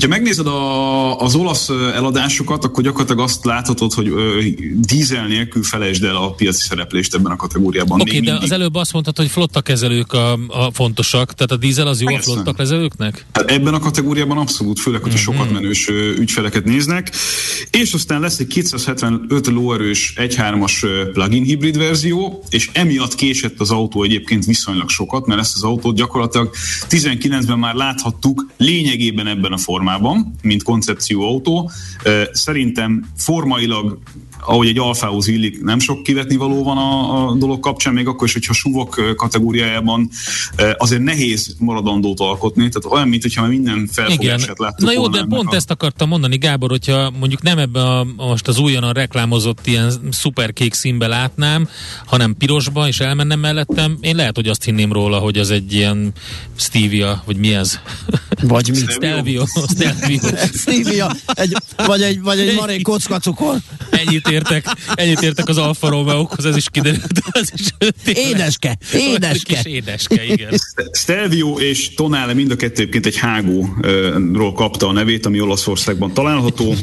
Ha megnézed a, az olasz eladásokat, akkor gyakorlatilag azt láthatod, hogy ö, dízel nélkül felejtsd el a piaci szereplést ebben a kategóriában. Oké, okay, de mindig. az előbb azt mondtad, hogy flotta kezelők a, a fontosak, tehát a dízel az jó Persze. a flotta kezelőknek? Hát ebben a kategóriában abszolút, főleg, hogyha mm-hmm. sokat menős ügyfeleket néznek. És aztán lesz egy 275 lóerős 1.3-as plug-in hibrid verzió, és emiatt késett az autó egyébként viszonylag sokat, mert ezt az autót gyakorlatilag 19-ben már láthattuk lényegében ebben a formában formában, mint koncepció autó. Szerintem formailag ahogy egy alfához illik, nem sok kivetni való van a, a dolog kapcsán, még akkor is, hogyha suvok kategóriájában azért nehéz maradandót alkotni, tehát olyan, mint hogyha minden felfogását láttuk Na jó, de pont a... ezt akartam mondani, Gábor, hogyha mondjuk nem ebbe a, most az újonnan reklámozott ilyen szuperkék színbe látnám, hanem pirosba, és elmennem mellettem, én lehet, hogy azt hinném róla, hogy az egy ilyen Stevia, vagy mi ez? Vagy mi? Stelvio. Stelvio. Stevia. Egy, vagy egy, vagy egy marék kocka cukor. Ennyit értek, ennyit értek az Alfa Romeo-hoz, ez is kiderült. Az is édeske, édeske. Kis édeske, igen. Stelvio és Tonale mind a kettő egyébként egy hágóról kapta a nevét, ami Olaszországban található,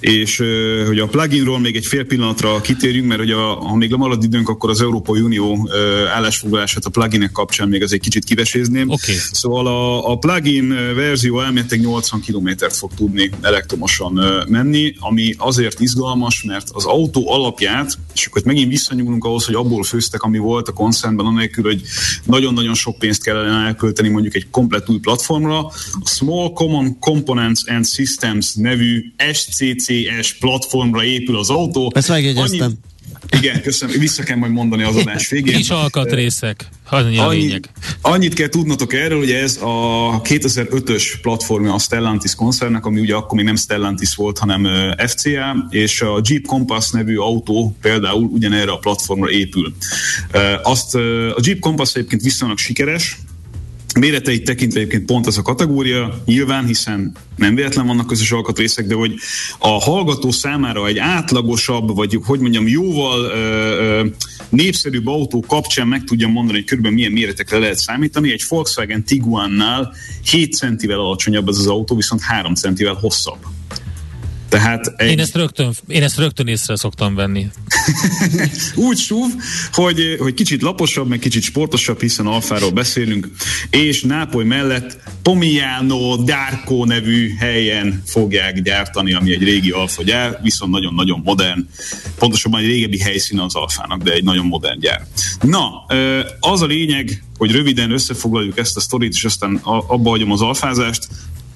és hogy a pluginról még egy fél pillanatra kitérjünk, mert hogy a, ha még lemarad időnk, akkor az Európai Unió állásfoglalását a pluginek kapcsán még az egy kicsit kivesézném. Okay. Szóval a, a plugin verzió elméletileg 80 kilométert fog tudni elektromosan menni, ami azért izgalmas, mert az autó alapját, és akkor megint visszanyúlunk ahhoz, hogy abból főztek, ami volt a koncernben, anélkül, hogy nagyon-nagyon sok pénzt kellene elkölteni mondjuk egy komplet új platformra. A Small Common Components and Systems nevű SCCS platformra épül az autó. Ezt megjegyeztem. Annyi, igen, köszönöm. Vissza kell majd mondani az adás végén. Kis alkatrészek. Annyi a lényeg. Annyit kell tudnotok erről, hogy ez a 2005-ös platformja a Stellantis koncernnek, ami ugye akkor még nem Stellantis volt, hanem FCA, és a Jeep Compass nevű autó például ugyanerre a platformra épül. Azt a Jeep Compass egyébként viszonylag sikeres, Méreteit tekintve egyébként pont az a kategória, nyilván, hiszen nem véletlen vannak közös alkatrészek, de hogy a hallgató számára egy átlagosabb, vagy hogy mondjam, jóval ö, ö, népszerűbb autó kapcsán meg tudja mondani, hogy körülbelül milyen méretekre lehet számítani. Egy Volkswagen Tiguannál 7 centivel alacsonyabb ez az autó, viszont 3 centivel hosszabb. Tehát egy... én, ezt rögtön, én ezt rögtön észre szoktam venni. (laughs) Úgy súv, hogy, hogy kicsit laposabb, meg kicsit sportosabb, hiszen Alfáról beszélünk, és Nápoly mellett Pomiano Darko nevű helyen fogják gyártani, ami egy régi Alfa gyár, viszont nagyon-nagyon modern, pontosabban egy régebbi helyszín az Alfának, de egy nagyon modern gyár. Na, az a lényeg, hogy röviden összefoglaljuk ezt a sztorit, és aztán abba hagyom az alfázást,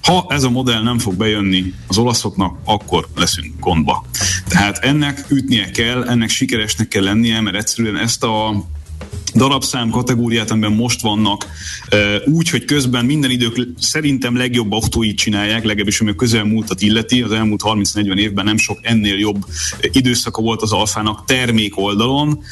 ha ez a modell nem fog bejönni az olaszoknak, akkor leszünk gondba. Tehát ennek ütnie kell, ennek sikeresnek kell lennie, mert egyszerűen ezt a darabszám kategóriát, amiben most vannak, úgy, hogy közben minden idők szerintem legjobb autóit csinálják, legalábbis ami a közelmúltat illeti, az elmúlt 30-40 évben nem sok ennél jobb időszaka volt az alfának termék oldalon.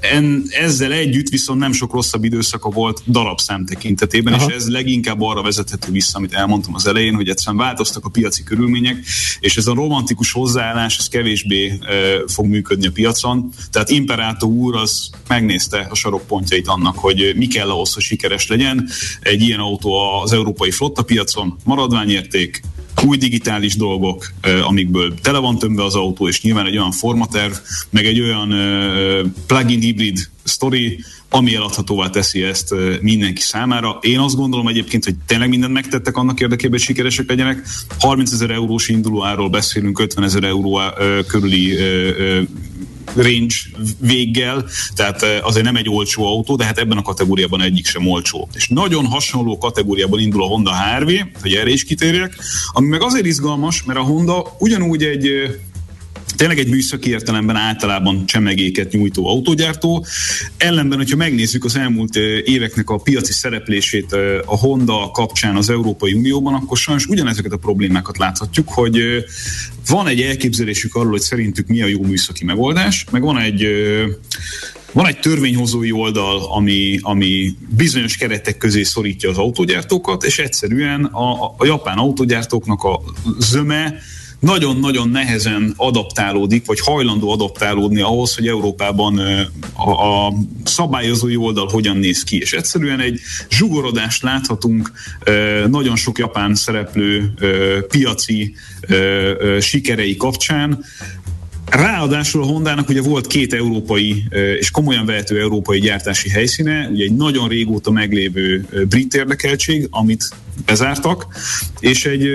En, ezzel együtt viszont nem sok rosszabb időszaka volt darabszám tekintetében, Aha. és ez leginkább arra vezethető vissza, amit elmondtam az elején, hogy egyszerűen változtak a piaci körülmények, és ez a romantikus hozzáállás, ez kevésbé fog működni a piacon. Tehát Imperato úr az megnézte a sarokpontjait annak, hogy mi kell ahhoz, hogy sikeres legyen. Egy ilyen autó az európai flotta piacon, maradványérték, új digitális dolgok, amikből tele van tömve az autó, és nyilván egy olyan formaterv, meg egy olyan plug-in hibrid story, ami eladhatóvá teszi ezt mindenki számára. Én azt gondolom egyébként, hogy tényleg mindent megtettek annak érdekében, hogy sikeresek legyenek. 30 ezer eurós indulóáról beszélünk, 50 ezer euró körüli range véggel, tehát azért nem egy olcsó autó, de hát ebben a kategóriában egyik sem olcsó. És nagyon hasonló kategóriában indul a Honda HRV, hogy erre is kitérjek, ami meg azért izgalmas, mert a Honda ugyanúgy egy tényleg egy műszaki értelemben általában csemegéket nyújtó autógyártó. Ellenben, hogyha megnézzük az elmúlt éveknek a piaci szereplését a Honda kapcsán az Európai Unióban, akkor sajnos ugyanezeket a problémákat láthatjuk, hogy van egy elképzelésük arról, hogy szerintük mi a jó műszaki megoldás, meg van egy van egy törvényhozói oldal, ami, ami bizonyos keretek közé szorítja az autógyártókat, és egyszerűen a, a japán autógyártóknak a zöme nagyon-nagyon nehezen adaptálódik, vagy hajlandó adaptálódni ahhoz, hogy Európában a, a szabályozói oldal hogyan néz ki. És egyszerűen egy zsugorodást láthatunk nagyon sok japán szereplő piaci sikerei kapcsán, Ráadásul a Hondának ugye volt két európai és komolyan vehető európai gyártási helyszíne, ugye egy nagyon régóta meglévő brit érdekeltség, amit bezártak, és egy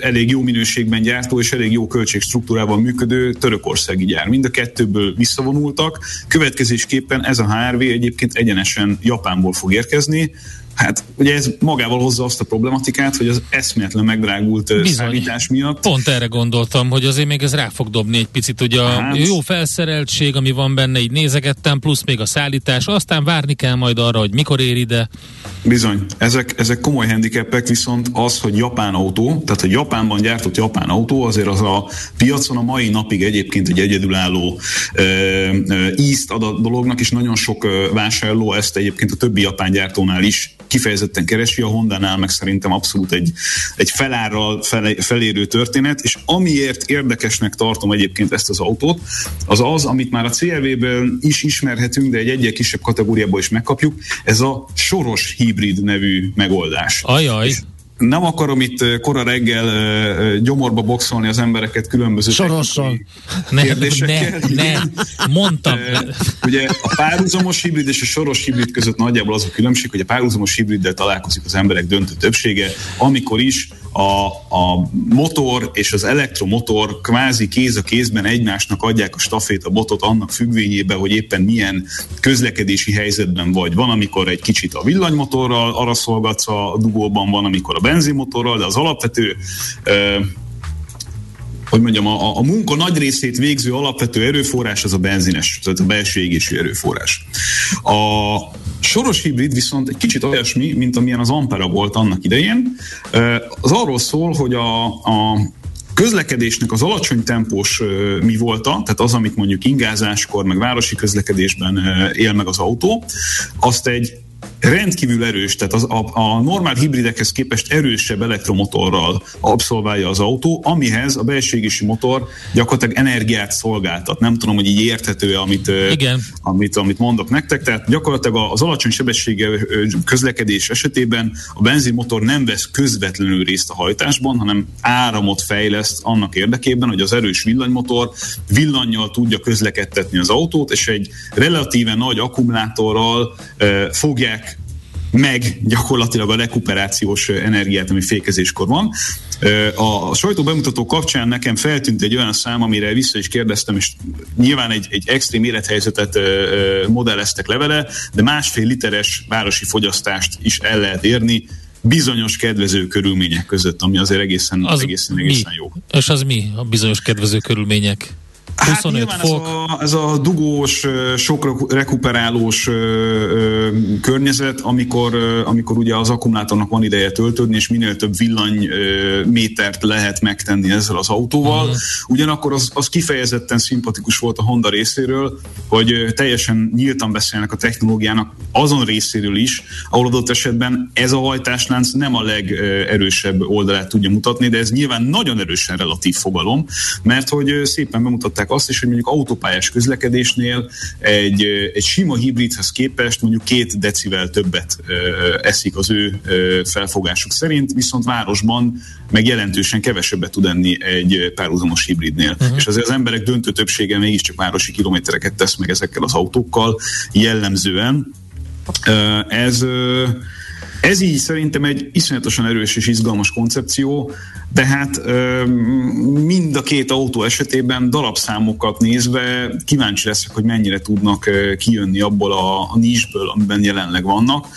elég jó minőségben gyártó és elég jó költségstruktúrával működő törökországi gyár. Mind a kettőből visszavonultak, következésképpen ez a HRV egyébként egyenesen Japánból fog érkezni, Hát ugye ez magával hozza azt a problematikát, hogy az eszméletlen megdrágult Bizony. szállítás miatt. Pont erre gondoltam, hogy azért még ez rá fog dobni egy picit, hogy a hát, jó felszereltség, ami van benne, így nézegettem, plusz még a szállítás, aztán várni kell majd arra, hogy mikor ér ide. Bizony, ezek, ezek komoly handicapek, viszont az, hogy japán autó, tehát a Japánban gyártott japán autó, azért az a piacon a mai napig egyébként egy egyedülálló ö, ízt ad a dolognak, és nagyon sok vásárló ezt egyébként a többi japán gyártónál is kifejezetten keresi, a Honda-nál meg szerintem abszolút egy, egy felárral fel, felérő történet, és amiért érdekesnek tartom egyébként ezt az autót, az az, amit már a CRV-ből is ismerhetünk, de egy egyel kisebb kategóriából is megkapjuk, ez a soros hibrid nevű megoldás. Ajaj. Nem akarom itt kora reggel gyomorba boxolni az embereket különböző Sorossal. Ne, ne, ne, mondtam. Ugye a párhuzamos hibrid és a soros hibrid között nagyjából az a különbség, hogy a párhuzamos hibriddel találkozik az emberek döntő többsége, amikor is a, a motor és az elektromotor kvázi kéz a kézben egymásnak adják a stafét a botot annak függvényében, hogy éppen milyen közlekedési helyzetben vagy. Van, amikor egy kicsit a villanymotorral arra szolgatsz a dugóban, van, amikor a benzinmotorral, de az alapvető hogy mondjam, a, a munka nagy részét végző alapvető erőforrás az a benzines, tehát a belső égésű erőforrás. A soros hibrid viszont egy kicsit olyasmi, mint amilyen az Ampera volt annak idején. Az arról szól, hogy a, a közlekedésnek az alacsony tempós mi volta, tehát az, amit mondjuk ingázáskor, meg városi közlekedésben él meg az autó, azt egy rendkívül erős, tehát az, a, a normál hibridekhez képest erősebb elektromotorral abszolválja az autó, amihez a belségési motor gyakorlatilag energiát szolgáltat. Nem tudom, hogy így érthető amit, Igen. amit, amit mondok nektek. Tehát gyakorlatilag az alacsony sebessége közlekedés esetében a benzinmotor nem vesz közvetlenül részt a hajtásban, hanem áramot fejleszt annak érdekében, hogy az erős villanymotor villannyal tudja közlekedtetni az autót, és egy relatíve nagy akkumulátorral fogják meg gyakorlatilag a rekuperációs energiát, ami fékezéskor van. A sajtó bemutató kapcsán nekem feltűnt egy olyan szám, amire vissza is kérdeztem, és nyilván egy, egy extrém élethelyzetet modelleztek levele, de másfél literes városi fogyasztást is el lehet érni bizonyos kedvező körülmények között, ami azért egészen, az egészen, egészen jó. És az mi a bizonyos kedvező körülmények? 25 hát fok. Ez a, ez a dugós, sok rekuperálós környezet, amikor, amikor ugye az akkumulátornak van ideje töltődni, és minél több villany métert lehet megtenni ezzel az autóval. Uh-huh. Ugyanakkor az, az kifejezetten szimpatikus volt a Honda részéről, hogy teljesen nyíltan beszélnek a technológiának azon részéről is, ahol adott esetben ez a hajtáslánc nem a legerősebb oldalát tudja mutatni, de ez nyilván nagyon erősen relatív fogalom, mert hogy szépen bemutatták azt is, hogy mondjuk autópályás közlekedésnél egy, egy sima hibridhez képest mondjuk két decivel többet eszik az ő felfogásuk szerint, viszont városban meg jelentősen kevesebbet tud enni egy párhuzamos hibridnél. Uh-huh. És azért az emberek döntő többsége mégiscsak városi kilométereket tesz meg ezekkel az autókkal jellemzően. Ez ez így szerintem egy iszonyatosan erős és izgalmas koncepció, de hát mind a két autó esetében darabszámokat nézve kíváncsi leszek, hogy mennyire tudnak kijönni abból a, a nisből, amiben jelenleg vannak.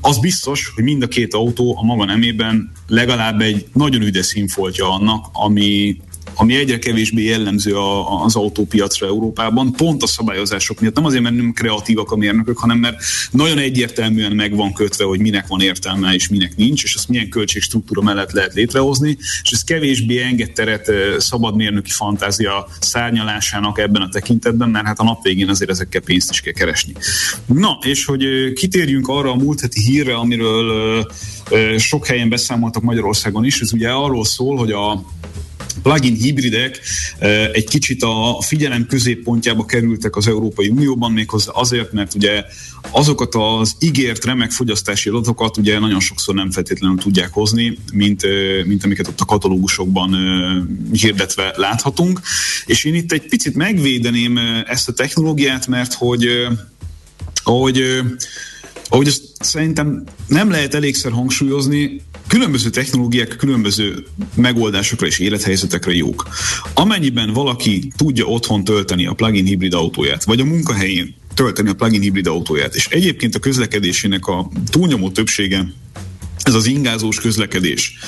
Az biztos, hogy mind a két autó a maga nemében legalább egy nagyon üde színfoltja annak, ami, ami egyre kevésbé jellemző a, az autópiacra Európában, pont a szabályozások miatt. Nem azért, mert nem kreatívak a mérnökök, hanem mert nagyon egyértelműen meg van kötve, hogy minek van értelme és minek nincs, és azt milyen költségstruktúra mellett lehet létrehozni, és ez kevésbé enged teret szabad mérnöki fantázia szárnyalásának ebben a tekintetben, mert hát a nap végén azért ezekkel pénzt is kell keresni. Na, és hogy kitérjünk arra a múlt heti hírre, amiről sok helyen beszámoltak Magyarországon is, ez ugye arról szól, hogy a plugin hibridek egy kicsit a figyelem középpontjába kerültek az Európai Unióban, méghozzá azért, mert ugye azokat az ígért remek fogyasztási adatokat ugye nagyon sokszor nem feltétlenül tudják hozni, mint, mint amiket ott a katalógusokban hirdetve láthatunk. És én itt egy picit megvédeném ezt a technológiát, mert hogy ahogy, ahogy ezt szerintem nem lehet elégszer hangsúlyozni, különböző technológiák különböző megoldásokra és élethelyzetekre jók. Amennyiben valaki tudja otthon tölteni a plug-in hibrid autóját, vagy a munkahelyén tölteni a plug-in hibrid autóját, és egyébként a közlekedésének a túlnyomó többsége ez az ingázós közlekedés,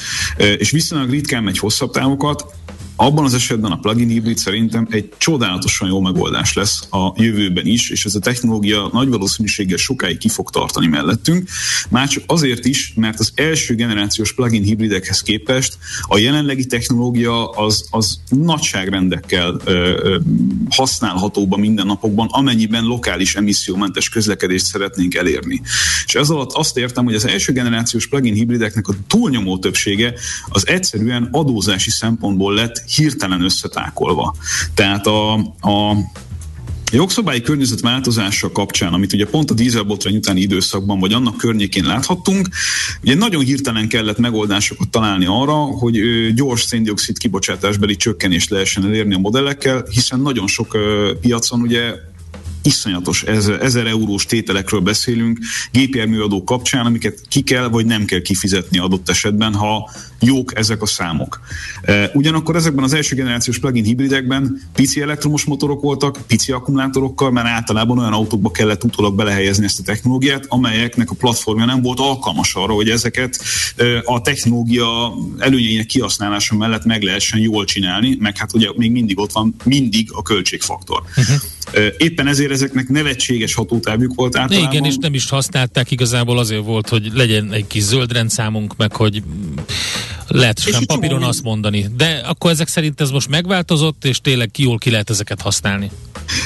és viszonylag ritkán megy hosszabb távokat, abban az esetben a plugin hibrid szerintem egy csodálatosan jó megoldás lesz a jövőben is, és ez a technológia nagy valószínűséggel sokáig ki fog tartani mellettünk. Már csak azért is, mert az első generációs plugin hibridekhez képest a jelenlegi technológia az, az nagyságrendekkel ö, ö, használhatóba mindennapokban, amennyiben lokális emissziómentes közlekedést szeretnénk elérni. És ez alatt azt értem, hogy az első generációs plugin hibrideknek a túlnyomó többsége az egyszerűen adózási szempontból lett hirtelen összetákolva. Tehát a, a jogszabályi környezet változása kapcsán, amit ugye pont a dízelbotrány utáni időszakban, vagy annak környékén láthattunk, ugye nagyon hirtelen kellett megoldásokat találni arra, hogy gyors széndiokszid kibocsátásbeli csökkenést lehessen elérni a modellekkel, hiszen nagyon sok piacon ugye iszonyatos ezer, ezer eurós tételekről beszélünk gépjárműadó kapcsán, amiket ki kell vagy nem kell kifizetni adott esetben, ha jók ezek a számok. E, ugyanakkor ezekben az első generációs plug-in hibridekben pici elektromos motorok voltak, pici akkumulátorokkal, mert általában olyan autókba kellett utólag belehelyezni ezt a technológiát, amelyeknek a platformja nem volt alkalmas arra, hogy ezeket e, a technológia előnyeinek kihasználása mellett meg lehessen jól csinálni, meg hát ugye még mindig ott van mindig a költségfaktor. Uh-huh. Éppen ezért ezeknek nevetséges hatótávjuk volt általában. Igen, és nem is használták igazából azért volt, hogy legyen egy kis zöld rendszámunk, meg hogy lehet sem papíron csomó... azt mondani. De akkor ezek szerint ez most megváltozott, és tényleg jól ki lehet ezeket használni?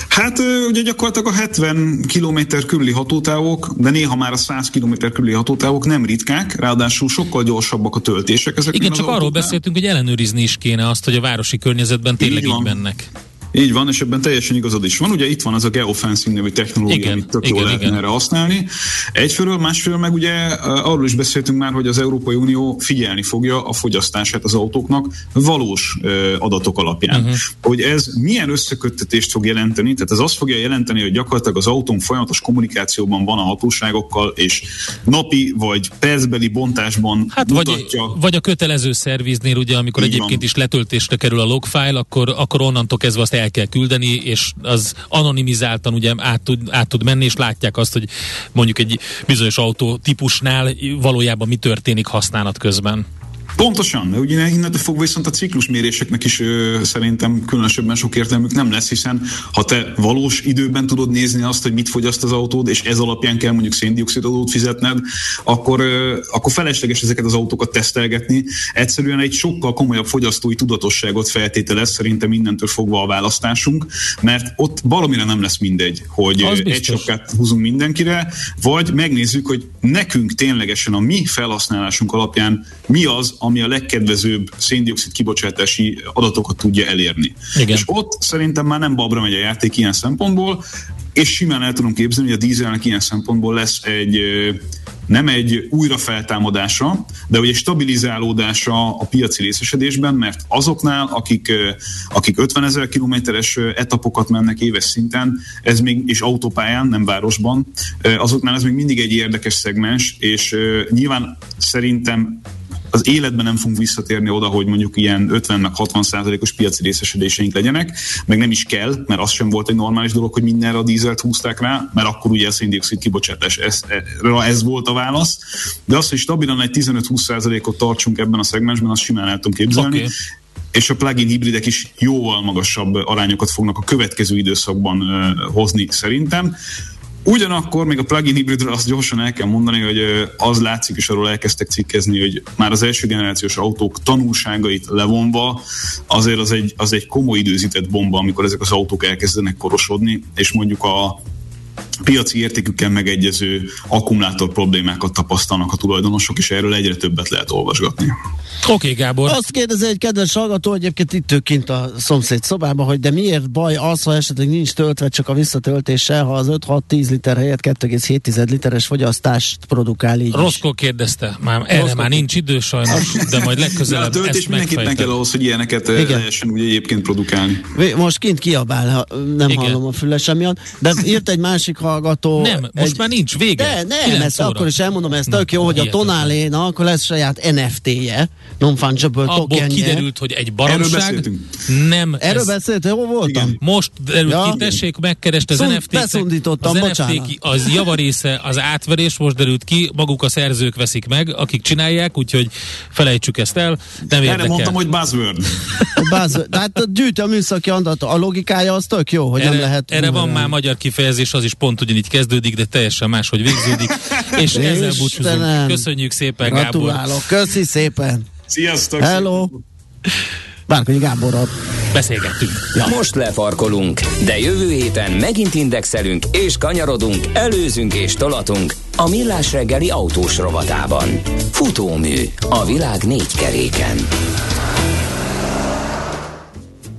Hát ugye gyakorlatilag a 70 km körüli hatótávok, de néha már a 100 km körüli hatótávok nem ritkák, ráadásul sokkal gyorsabbak a töltések. Ezek Igen, csak arról beszéltünk, hogy ellenőrizni is kéne azt, hogy a városi környezetben tényleg így, így mennek. Így van, és ebben teljesen igazad is van. Ugye itt van az a geofencing nevű technológia, igen, amit tök igen, jól lehetne erre használni. Egyfelől, másfelől meg ugye arról is beszéltünk már, hogy az Európai Unió figyelni fogja a fogyasztását az autóknak valós adatok alapján. Uh-huh. Hogy ez milyen összeköttetést fog jelenteni, tehát ez azt fogja jelenteni, hogy gyakorlatilag az autón folyamatos kommunikációban van a hatóságokkal, és napi vagy percbeli bontásban hát mutatja. Vagy, vagy a kötelező szerviznél, ugye, amikor Így egyébként van. is letöltésre kerül a logfile, akkor, akkor onnantól kezdve azt el el kell küldeni, és az anonimizáltan ugye át tud, át tud menni, és látják azt, hogy mondjuk egy bizonyos autó típusnál valójában mi történik használat közben. Pontosan, de ugye innentől fogva viszont a ciklusméréseknek is ö, szerintem különösebben sok értelmük nem lesz, hiszen ha te valós időben tudod nézni azt, hogy mit fogyaszt az autód, és ez alapján kell mondjuk széndiokszid adót fizetned, akkor, ö, akkor felesleges ezeket az autókat tesztelgetni. Egyszerűen egy sokkal komolyabb fogyasztói tudatosságot feltételez szerintem innentől fogva a választásunk, mert ott valamire nem lesz mindegy, hogy egy sokkát húzunk mindenkire, vagy megnézzük, hogy nekünk ténylegesen a mi felhasználásunk alapján mi az, ami a legkedvezőbb széndiokszid kibocsátási adatokat tudja elérni. Igen. És ott szerintem már nem babra megy a játék ilyen szempontból, és simán el tudom képzelni, hogy a dízelnek ilyen szempontból lesz egy nem egy újrafeltámadása, de hogy egy stabilizálódása a piaci részesedésben, mert azoknál, akik, akik 50 ezer kilométeres etapokat mennek éves szinten, ez még, és autópályán, nem városban, azoknál ez még mindig egy érdekes szegmens, és nyilván szerintem az életben nem fogunk visszatérni oda, hogy mondjuk ilyen 50 meg 60 százalékos piaci részesedéseink legyenek, meg nem is kell, mert az sem volt egy normális dolog, hogy mindenre a dízelt húzták rá, mert akkor ugye a széndiokszid kibocsátás, ez, ez volt a válasz. De az, hogy stabilan egy 15-20 százalékot tartsunk ebben a szegmensben, azt simán el tudom képzelni. Okay és a plugin hibridek is jóval magasabb arányokat fognak a következő időszakban hozni szerintem. Ugyanakkor még a plugin hibridről azt gyorsan el kell mondani, hogy az látszik, és arról elkezdtek cikkezni, hogy már az első generációs autók tanulságait levonva, azért az egy, az egy komoly időzített bomba, amikor ezek az autók elkezdenek korosodni, és mondjuk a piaci értékükkel megegyező akkumulátor problémákat tapasztalnak a tulajdonosok, és erről egyre többet lehet olvasgatni. Oké, okay, Gábor. Azt kérdezi egy kedves hallgató, egyébként itt ő kint a szomszéd szobában, hogy de miért baj az, ha esetleg nincs töltve csak a visszatöltése, ha az 5-6-10 liter helyett 2,7 literes fogyasztást produkál így Roszkó kérdezte, már erre már nincs idő sajnos, de majd legközelebb de a töltés mindenképpen kell ahhoz, hogy ilyeneket Igen. lehessen ugye egyébként produkálni. Most kint kiabál, ha nem Igen. hallom a fülesem miatt, de írt egy másik meghallgató. Nem, most egy... már nincs vége. De nem, ezt óra. akkor is elmondom, ez tök jó, hogy a hihetetlen. Tonálénak lesz saját NFT-je, non-fungible Abból tokenje. kiderült, hogy egy Erről baromság beszéltünk. nem Erről ez, beszélt, jó voltam? Igen. Most derült Ja. ki, tessék, megkerest az Szund- NFT-t. beszundítottam, az bocsánat. NFT az javarésze az átverés, most derült ki, maguk a szerzők veszik meg, akik csinálják, úgyhogy felejtsük ezt el, nem Erre érdekel. mondtam, hogy buzzword. A báző- Tehát gyűjti a műszaki adatot, a logikája az tök jó, hogy erre, nem lehet... erre van már magyar kifejezés, az is pont ugyanígy kezdődik, de teljesen máshogy végződik. (laughs) És ezzel búcsúzunk. Köszönjük szépen, Gábor. Gratulálok, köszi szépen. Sziasztok! Hello. Bárkonyi Gáborral. Beszélgettünk. Ja. Most lefarkolunk, de jövő héten megint indexelünk és kanyarodunk, előzünk és tolatunk a Millás reggeli autós rovatában. Futómű a világ négy keréken.